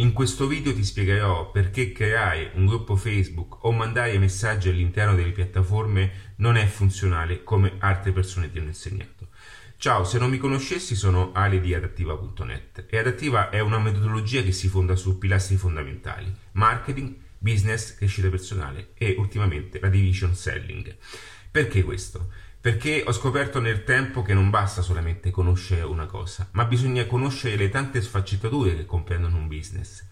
In questo video ti spiegherò perché creare un gruppo Facebook o mandare messaggi all'interno delle piattaforme non è funzionale come altre persone ti hanno insegnato. Ciao, se non mi conoscessi sono Ale di adattiva.net e Adattiva è una metodologia che si fonda su pilastri fondamentali, marketing, business, crescita personale e ultimamente la division selling. Perché questo? Perché ho scoperto nel tempo che non basta solamente conoscere una cosa, ma bisogna conoscere le tante sfaccettature che comprendono un business.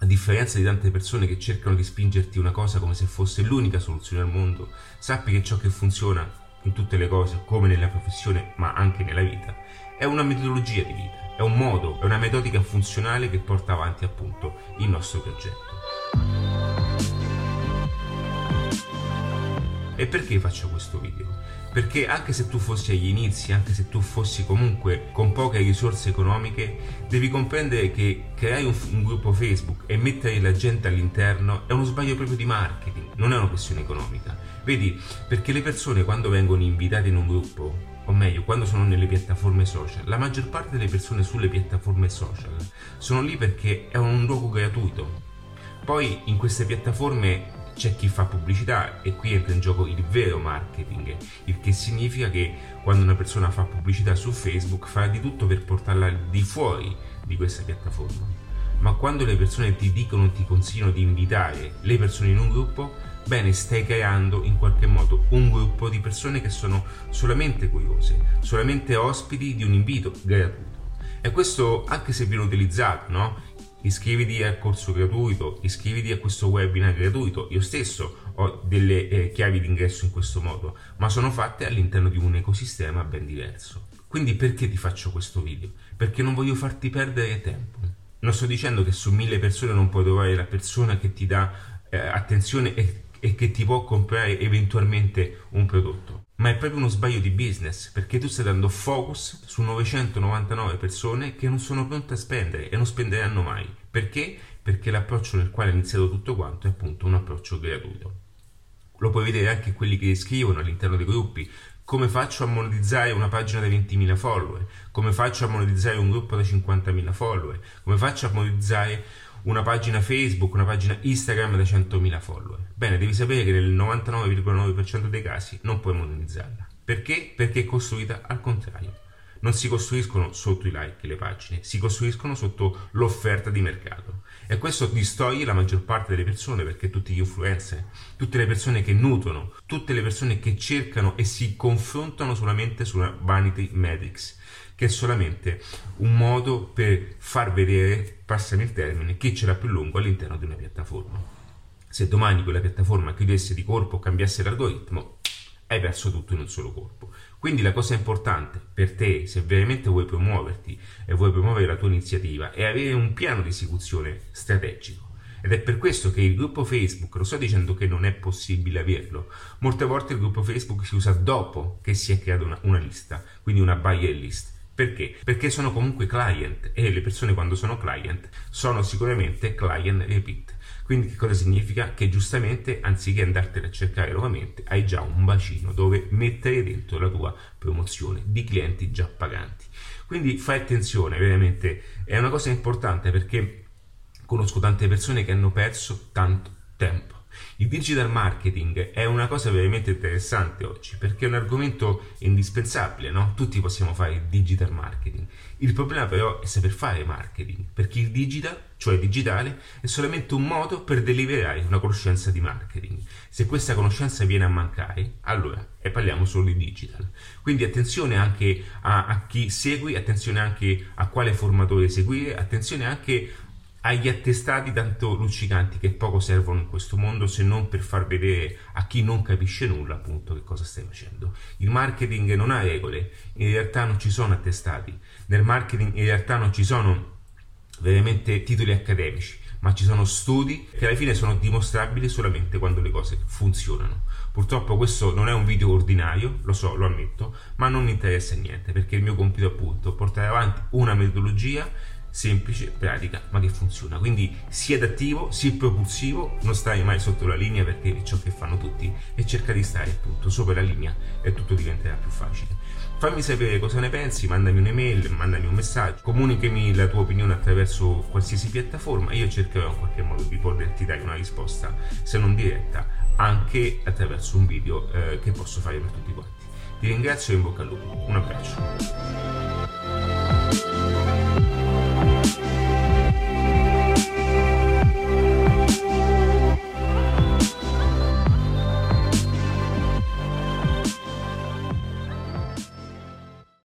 A differenza di tante persone che cercano di spingerti una cosa come se fosse l'unica soluzione al mondo, sappi che ciò che funziona in tutte le cose, come nella professione, ma anche nella vita, è una metodologia di vita, è un modo, è una metodica funzionale che porta avanti appunto il nostro progetto. E perché faccio questo video? Perché anche se tu fossi agli inizi, anche se tu fossi comunque con poche risorse economiche, devi comprendere che creare un, un gruppo Facebook e mettere la gente all'interno è uno sbaglio proprio di marketing, non è una questione economica. Vedi, perché le persone quando vengono invitate in un gruppo o meglio, quando sono nelle piattaforme social, la maggior parte delle persone sulle piattaforme social sono lì perché è un luogo gratuito. Poi in queste piattaforme c'è chi fa pubblicità e qui entra in gioco il vero marketing, il che significa che quando una persona fa pubblicità su Facebook farà di tutto per portarla di fuori di questa piattaforma. Ma quando le persone ti dicono, ti consigliano di invitare le persone in un gruppo, bene, stai creando in qualche modo un gruppo di persone che sono solamente curiose, solamente ospiti di un invito gratuito. E questo anche se viene utilizzato, no? Iscriviti al corso gratuito, iscriviti a questo webinar gratuito. Io stesso ho delle eh, chiavi d'ingresso in questo modo, ma sono fatte all'interno di un ecosistema ben diverso. Quindi perché ti faccio questo video? Perché non voglio farti perdere tempo. Non sto dicendo che su mille persone non puoi trovare la persona che ti dà eh, attenzione e, e che ti può comprare eventualmente un prodotto ma è proprio uno sbaglio di business perché tu stai dando focus su 999 persone che non sono pronte a spendere e non spenderanno mai. Perché? Perché l'approccio nel quale è iniziato tutto quanto è appunto un approccio gratuito. Lo puoi vedere anche quelli che scrivono all'interno dei gruppi. Come faccio a monetizzare una pagina da 20.000 follower? Come faccio a monetizzare un gruppo da 50.000 follower? Come faccio a monetizzare una pagina Facebook, una pagina Instagram da 100.000 follower. Bene, devi sapere che nel 99,9% dei casi non puoi monetizzarla. Perché? Perché è costruita al contrario. Non si costruiscono sotto i like le pagine, si costruiscono sotto l'offerta di mercato. E questo distoglie la maggior parte delle persone perché tutti gli influencer, tutte le persone che nutrono, tutte le persone che cercano e si confrontano solamente sulla vanity metrics che è solamente un modo per far vedere, passami il termine, chi ce l'ha più lungo all'interno di una piattaforma. Se domani quella piattaforma chiudesse di corpo o cambiasse l'algoritmo, hai perso tutto in un solo colpo. Quindi la cosa importante per te, se veramente vuoi promuoverti e vuoi promuovere la tua iniziativa, è avere un piano di esecuzione strategico. Ed è per questo che il gruppo Facebook, lo sto dicendo che non è possibile averlo, molte volte il gruppo Facebook si usa dopo che si è creata una, una lista, quindi una buyer list. Perché? Perché sono comunque client e le persone quando sono client sono sicuramente client repeat. Quindi che cosa significa? Che giustamente anziché andartene a cercare nuovamente hai già un bacino dove mettere dentro la tua promozione di clienti già paganti. Quindi fai attenzione, veramente è una cosa importante perché conosco tante persone che hanno perso tanto tempo il digital marketing è una cosa veramente interessante oggi perché è un argomento indispensabile, no? Tutti possiamo fare il digital marketing. Il problema però è saper fare marketing, perché il digital, cioè digitale, è solamente un modo per deliberare una conoscenza di marketing. Se questa conoscenza viene a mancare, allora e parliamo solo di digital. Quindi attenzione anche a, a chi segui, attenzione anche a quale formatore seguire, attenzione anche agli attestati tanto luccicanti che poco servono in questo mondo se non per far vedere a chi non capisce nulla appunto che cosa stai facendo. Il marketing non ha regole, in realtà non ci sono attestati, nel marketing in realtà non ci sono veramente titoli accademici, ma ci sono studi che alla fine sono dimostrabili solamente quando le cose funzionano. Purtroppo questo non è un video ordinario, lo so, lo ammetto, ma non mi interessa niente perché il mio compito appunto è portare avanti una metodologia semplice, pratica, ma che funziona. Quindi sii adattivo, sii propulsivo, non stai mai sotto la linea perché è ciò che fanno tutti e cerca di stare appunto sopra la linea e tutto diventerà più facile. Fammi sapere cosa ne pensi, mandami un'email, mandami un messaggio, comunicami la tua opinione attraverso qualsiasi piattaforma io cercherò in qualche modo di poterti dare una risposta, se non diretta, anche attraverso un video eh, che posso fare per tutti quanti. Ti ringrazio e in bocca al lupo. Un abbraccio.